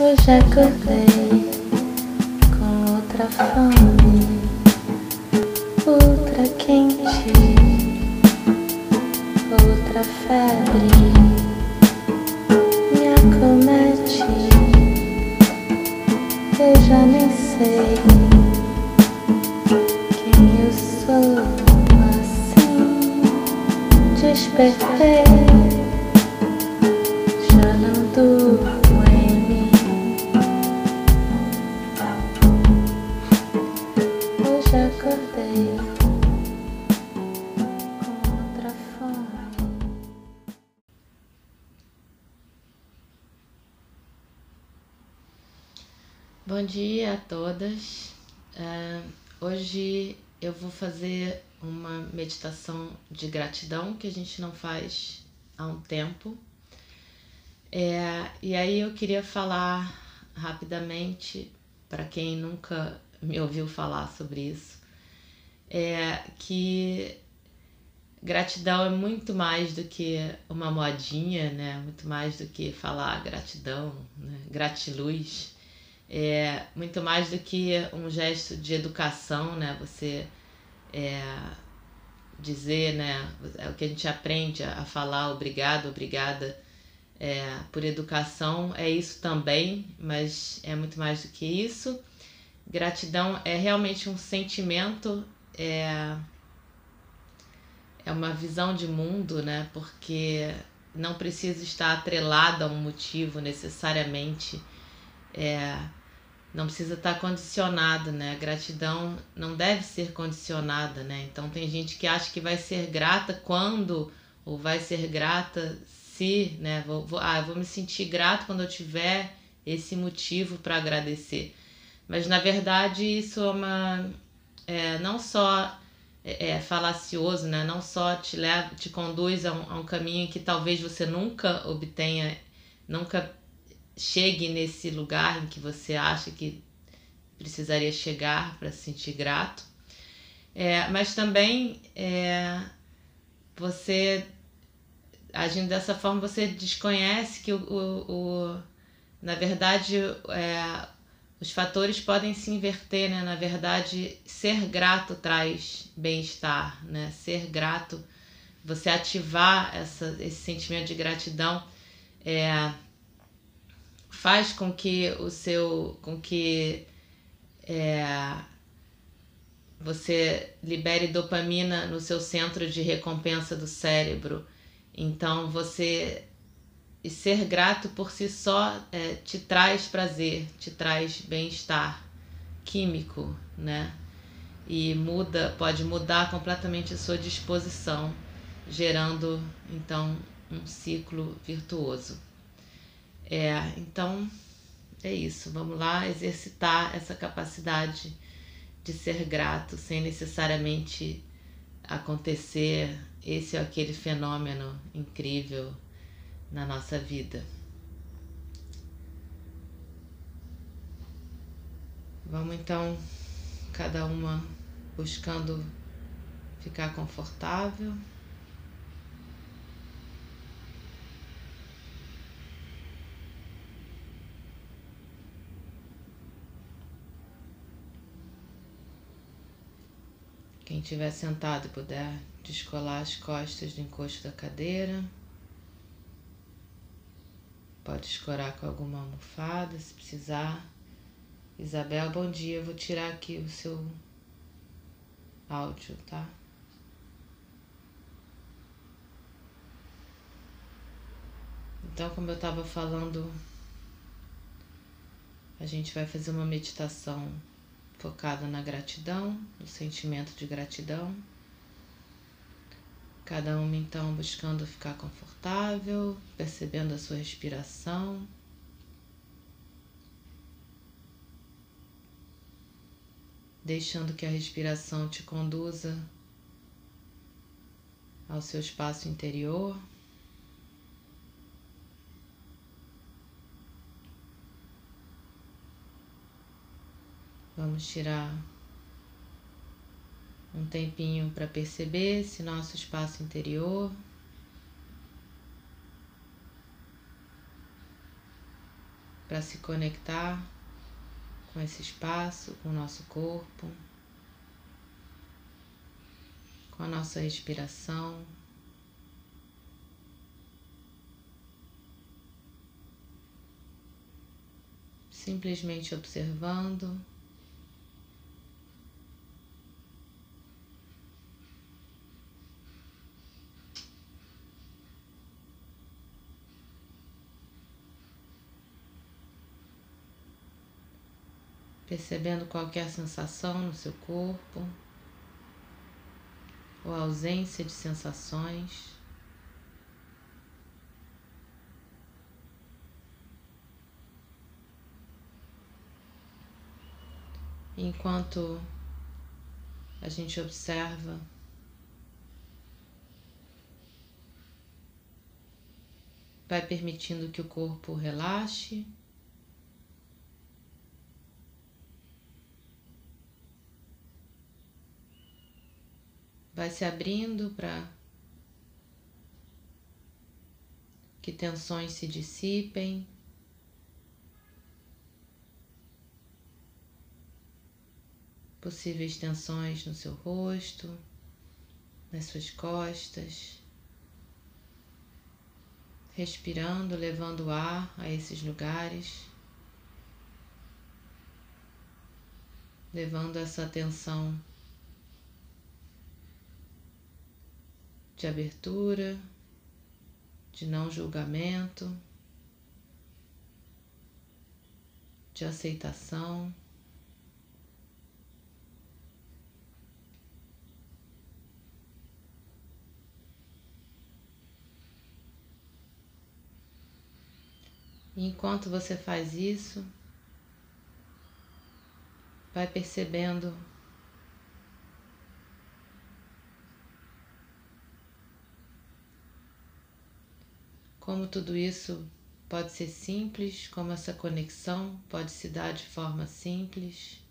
Hoje acordei com outra fome, outra quente, outra febre me acomete. Eu já nem sei quem eu sou assim. Despertei, todas. É, hoje eu vou fazer uma meditação de gratidão que a gente não faz há um tempo. É, e aí eu queria falar rapidamente para quem nunca me ouviu falar sobre isso, é que gratidão é muito mais do que uma modinha, né? Muito mais do que falar gratidão, né? gratiluz é muito mais do que um gesto de educação, né? Você é, dizer, né? É o que a gente aprende a falar obrigado, obrigada é, por educação é isso também, mas é muito mais do que isso. Gratidão é realmente um sentimento, é, é uma visão de mundo, né? Porque não precisa estar atrelado a um motivo necessariamente. É, não precisa estar condicionado, né? A gratidão não deve ser condicionada, né? Então tem gente que acha que vai ser grata quando ou vai ser grata se, né? Vou, vou, ah, vou me sentir grato quando eu tiver esse motivo para agradecer. Mas na verdade isso é uma é, não só é, é falacioso, né? Não só te leva, te conduz a um, a um caminho que talvez você nunca obtenha, nunca chegue nesse lugar em que você acha que precisaria chegar para se sentir grato. É, mas também é, você agindo dessa forma você desconhece que o, o, o na verdade é, os fatores podem se inverter, né? Na verdade, ser grato traz bem-estar, né? Ser grato, você ativar essa, esse sentimento de gratidão é, faz com que o seu com que é, você libere dopamina no seu centro de recompensa do cérebro. Então você e ser grato por si só é, te traz prazer te traz bem-estar químico né? E muda pode mudar completamente a sua disposição gerando então um ciclo virtuoso é, então é isso. Vamos lá exercitar essa capacidade de ser grato sem necessariamente acontecer esse ou aquele fenômeno incrível na nossa vida. Vamos então, cada uma buscando ficar confortável. Quem estiver sentado puder descolar as costas do encosto da cadeira. Pode escorar com alguma almofada se precisar. Isabel, bom dia. Eu vou tirar aqui o seu áudio, tá? Então, como eu estava falando, a gente vai fazer uma meditação focada na gratidão, no sentimento de gratidão. Cada uma então buscando ficar confortável, percebendo a sua respiração. Deixando que a respiração te conduza ao seu espaço interior. Vamos tirar um tempinho para perceber esse nosso espaço interior. para se conectar com esse espaço, com o nosso corpo, com a nossa respiração. Simplesmente observando. Percebendo qualquer sensação no seu corpo ou ausência de sensações. Enquanto a gente observa vai permitindo que o corpo relaxe. Vai se abrindo para que tensões se dissipem. Possíveis tensões no seu rosto, nas suas costas. Respirando, levando ar a esses lugares. Levando essa atenção de abertura, de não julgamento, de aceitação. E enquanto você faz isso, vai percebendo como tudo isso pode ser simples, como essa conexão pode se dar de forma simples,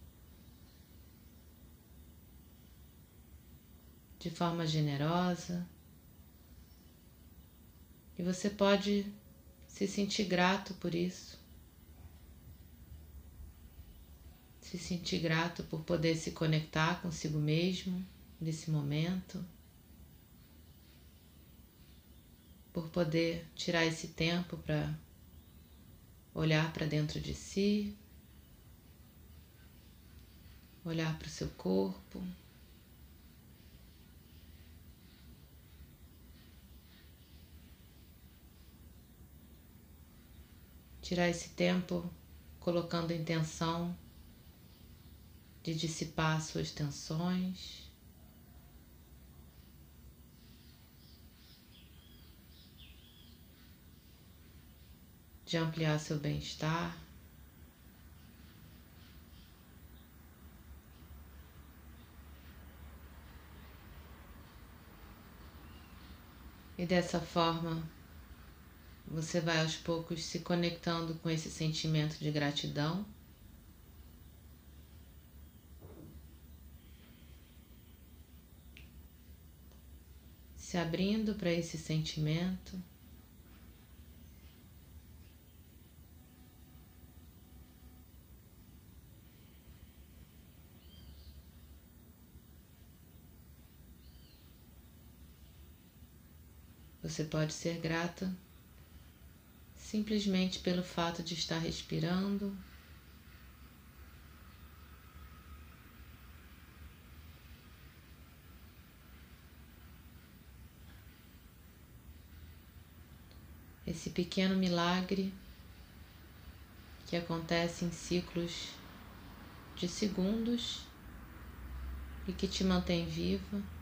de forma generosa. E você pode se sentir grato por isso. Se sentir grato por poder se conectar consigo mesmo nesse momento. Por poder tirar esse tempo para olhar para dentro de si, olhar para o seu corpo. Tirar esse tempo colocando intenção de dissipar suas tensões. De ampliar seu bem-estar. E dessa forma, você vai aos poucos se conectando com esse sentimento de gratidão. Se abrindo para esse sentimento. Você pode ser grata simplesmente pelo fato de estar respirando. Esse pequeno milagre que acontece em ciclos de segundos e que te mantém viva.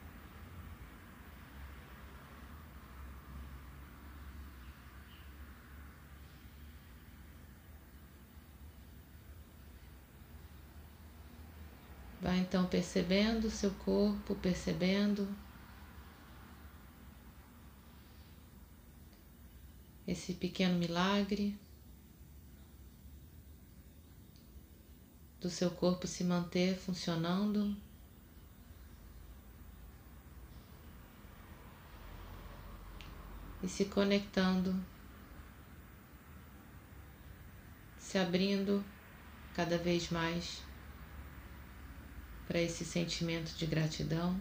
Vai então percebendo o seu corpo, percebendo esse pequeno milagre do seu corpo se manter funcionando. E se conectando se abrindo cada vez mais para esse sentimento de gratidão.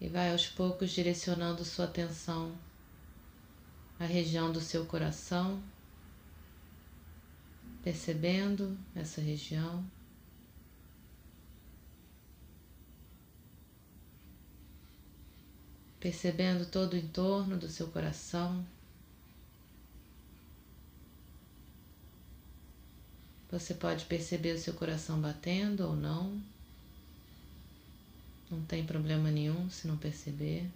E vai aos poucos direcionando sua atenção à região do seu coração, percebendo essa região. Percebendo todo o entorno do seu coração. Você pode perceber o seu coração batendo ou não. Não tem problema nenhum se não perceber.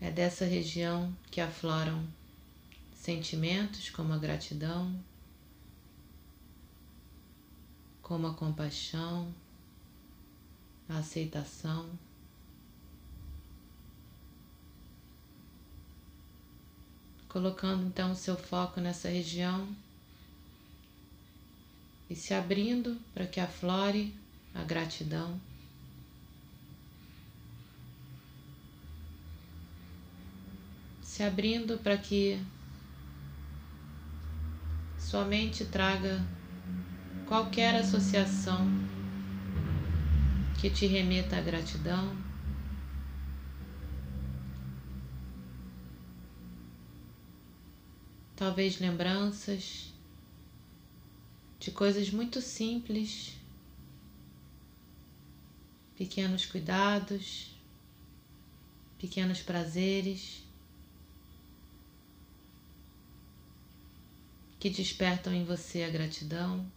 É dessa região que afloram sentimentos como a gratidão, como a compaixão, a aceitação. Colocando então o seu foco nessa região e se abrindo para que aflore a gratidão. Se abrindo para que sua mente traga qualquer associação que te remeta à gratidão. Talvez lembranças de coisas muito simples, pequenos cuidados, pequenos prazeres. Que despertam em você a gratidão.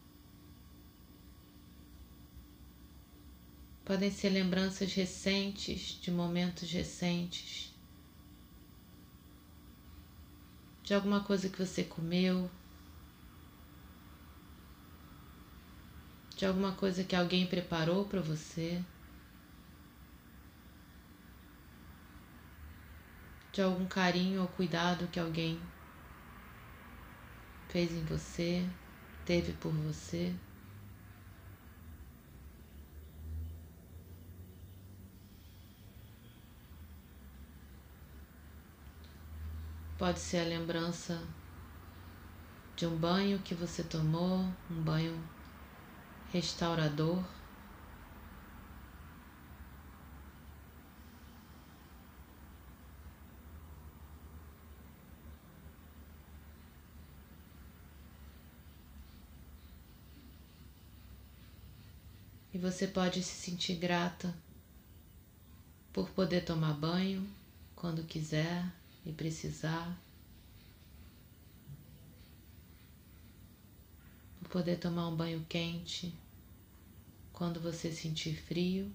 Podem ser lembranças recentes, de momentos recentes, de alguma coisa que você comeu, de alguma coisa que alguém preparou para você, de algum carinho ou cuidado que alguém fez em você, teve por você. Pode ser a lembrança de um banho que você tomou, um banho restaurador. E você pode se sentir grata por poder tomar banho quando quiser e precisar. Por poder tomar um banho quente quando você sentir frio.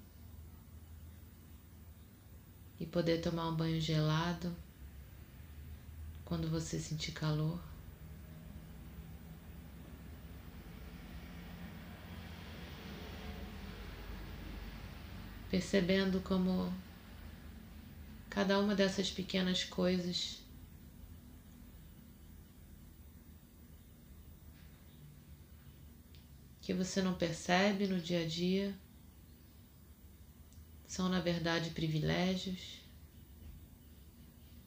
E poder tomar um banho gelado quando você sentir calor. Percebendo como cada uma dessas pequenas coisas que você não percebe no dia a dia são, na verdade, privilégios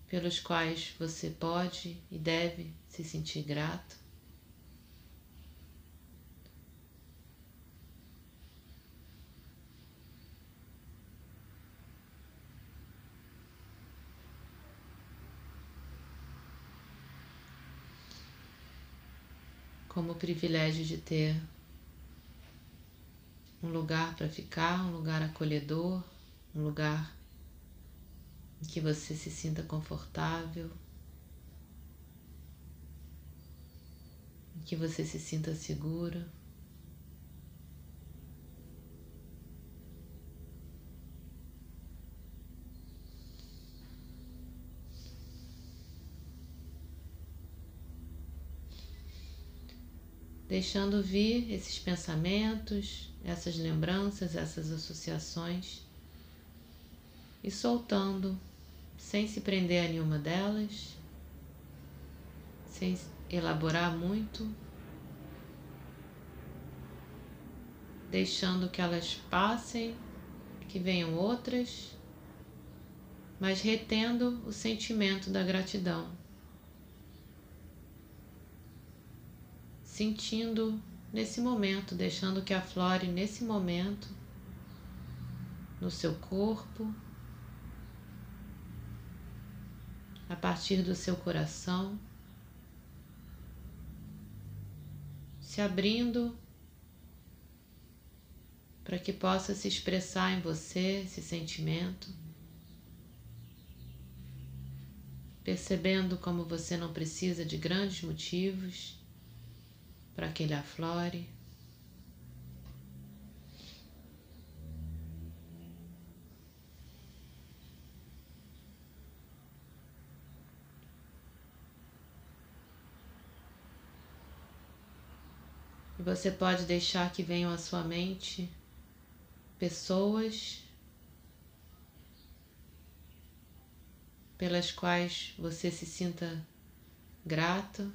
pelos quais você pode e deve se sentir grato. Como o privilégio de ter um lugar para ficar, um lugar acolhedor, um lugar em que você se sinta confortável, em que você se sinta seguro. Deixando vir esses pensamentos, essas lembranças, essas associações e soltando sem se prender a nenhuma delas, sem elaborar muito, deixando que elas passem, que venham outras, mas retendo o sentimento da gratidão. Sentindo nesse momento, deixando que aflore nesse momento no seu corpo, a partir do seu coração, se abrindo para que possa se expressar em você esse sentimento, percebendo como você não precisa de grandes motivos para que ele aflore. E você pode deixar que venham à sua mente pessoas pelas quais você se sinta grato.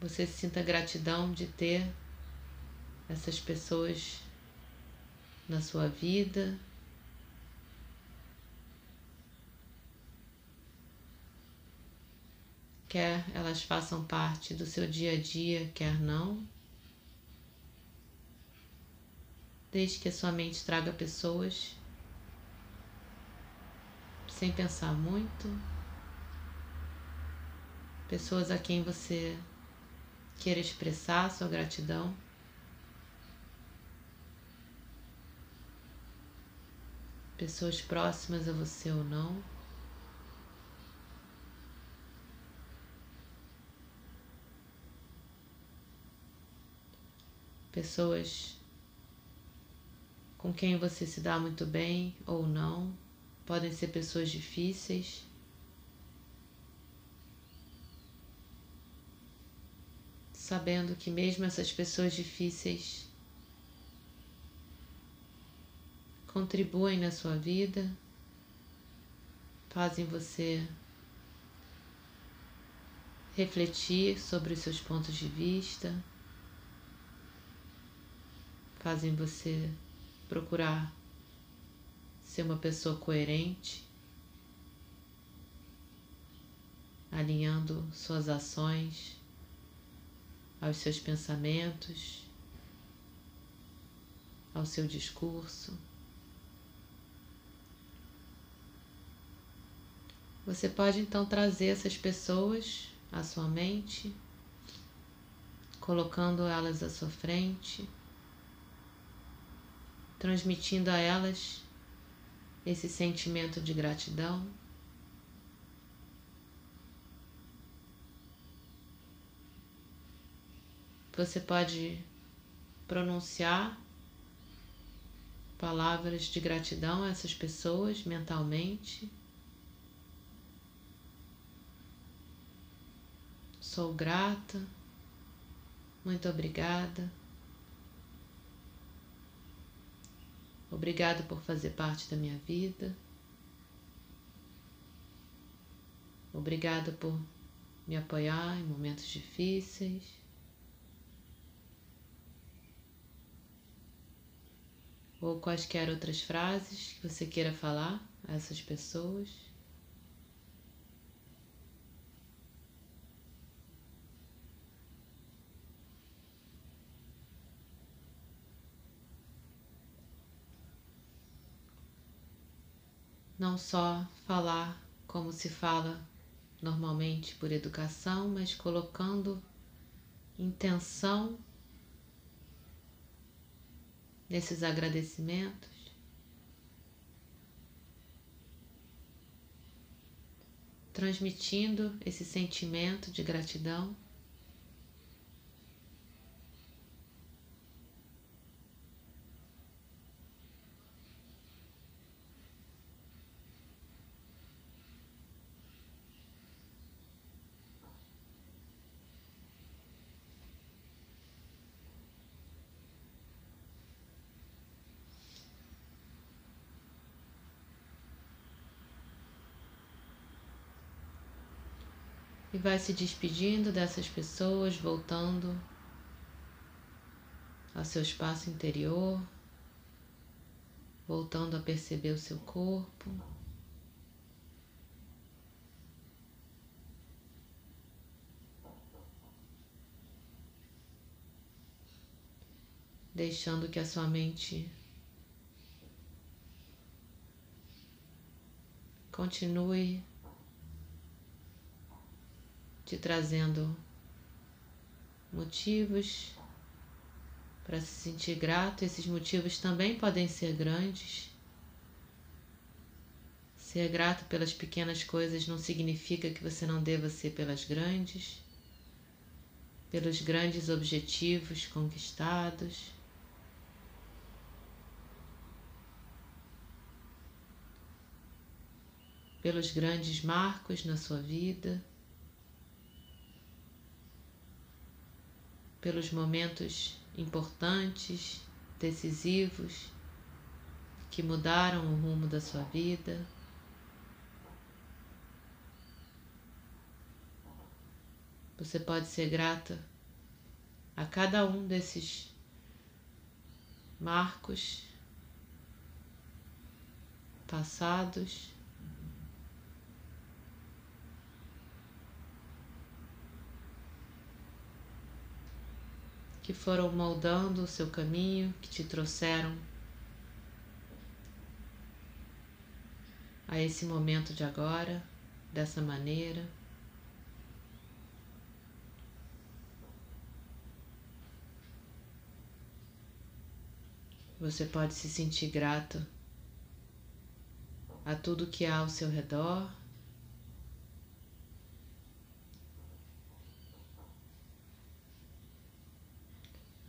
Você sinta gratidão de ter essas pessoas na sua vida. quer elas façam parte do seu dia a dia, quer não. Desde que a sua mente traga pessoas sem pensar muito, pessoas a quem você queira expressar sua gratidão. Pessoas próximas a você ou não. pessoas com quem você se dá muito bem ou não, podem ser pessoas difíceis. Sabendo que mesmo essas pessoas difíceis contribuem na sua vida, fazem você refletir sobre os seus pontos de vista fazem você procurar ser uma pessoa coerente, alinhando suas ações aos seus pensamentos, ao seu discurso. Você pode então trazer essas pessoas à sua mente, colocando elas à sua frente transmitindo a elas esse sentimento de gratidão. Você pode pronunciar palavras de gratidão a essas pessoas mentalmente. Sou grata, muito obrigada. Obrigado por fazer parte da minha vida. Obrigado por me apoiar em momentos difíceis. Ou quaisquer outras frases que você queira falar a essas pessoas. não só falar como se fala normalmente por educação, mas colocando intenção nesses agradecimentos. Transmitindo esse sentimento de gratidão. E vai se despedindo dessas pessoas, voltando ao seu espaço interior, voltando a perceber o seu corpo. Deixando que a sua mente continue te trazendo motivos para se sentir grato. Esses motivos também podem ser grandes. Ser grato pelas pequenas coisas não significa que você não deva ser pelas grandes, pelos grandes objetivos conquistados. Pelos grandes marcos na sua vida. Pelos momentos importantes, decisivos, que mudaram o rumo da sua vida. Você pode ser grata a cada um desses marcos passados que foram moldando o seu caminho, que te trouxeram a esse momento de agora, dessa maneira. Você pode se sentir grata a tudo que há ao seu redor.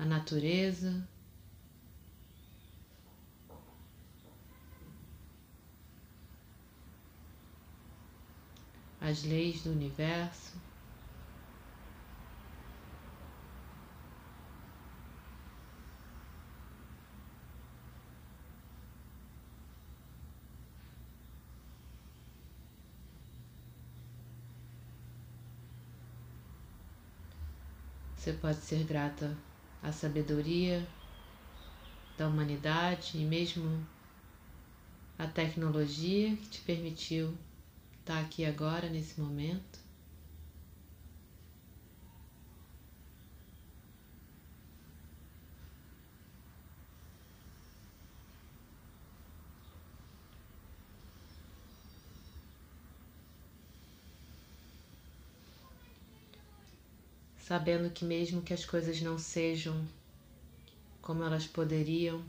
A natureza. As leis do universo. Você pode ser grata a sabedoria da humanidade e mesmo a tecnologia que te permitiu estar aqui agora nesse momento. Sabendo que, mesmo que as coisas não sejam como elas poderiam,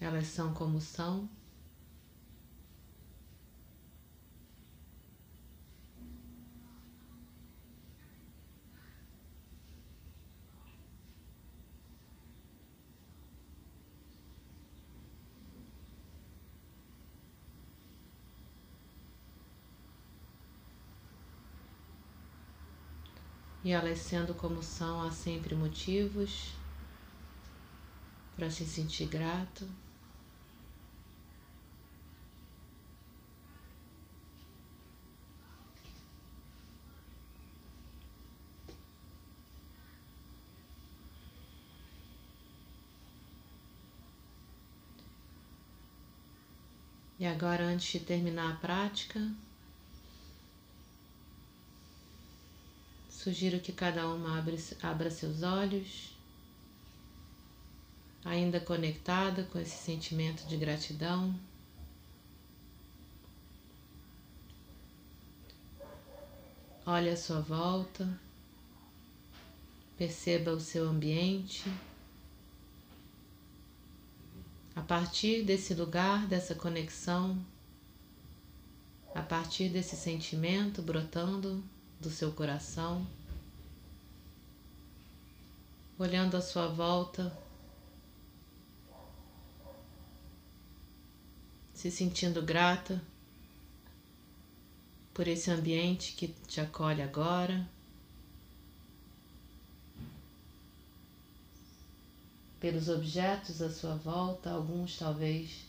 elas são como são. E elas sendo como são, há sempre motivos para se sentir grato. E agora, antes de terminar a prática, Sugiro que cada uma abra, abra seus olhos, ainda conectada com esse sentimento de gratidão. Olhe à sua volta, perceba o seu ambiente. A partir desse lugar, dessa conexão, a partir desse sentimento brotando do seu coração, olhando à sua volta, se sentindo grata por esse ambiente que te acolhe agora. pelos objetos à sua volta, alguns talvez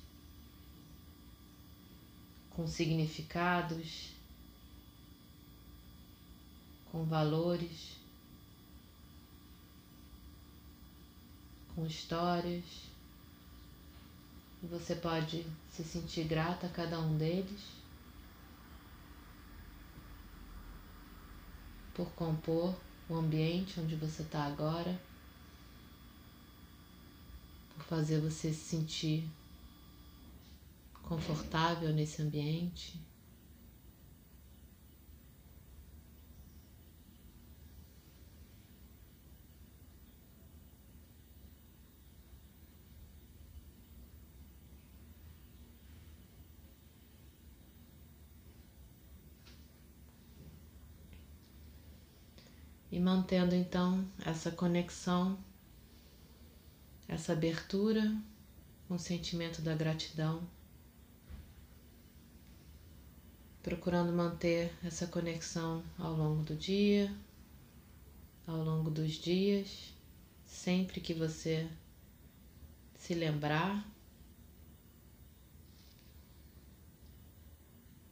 com significados, com valores, com histórias. Você pode se sentir grata a cada um deles por compor o ambiente onde você está agora, por fazer você se sentir confortável nesse ambiente. Mantendo então essa conexão, essa abertura com o sentimento da gratidão. procurando manter essa conexão ao longo do dia, ao longo dos dias, sempre que você se lembrar.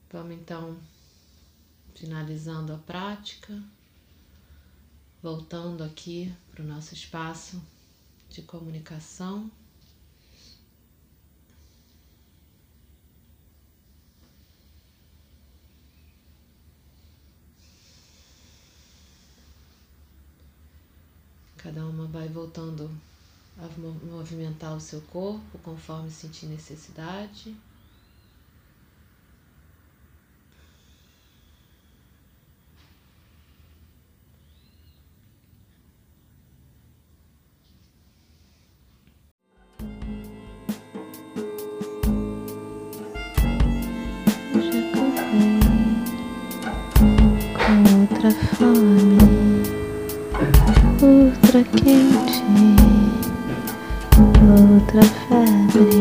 Vamos então finalizando a prática, voltando aqui para o nosso espaço de comunicação. Cada uma vai voltando a movimentar o seu corpo conforme sentir necessidade. Fome outra quente, outra febre,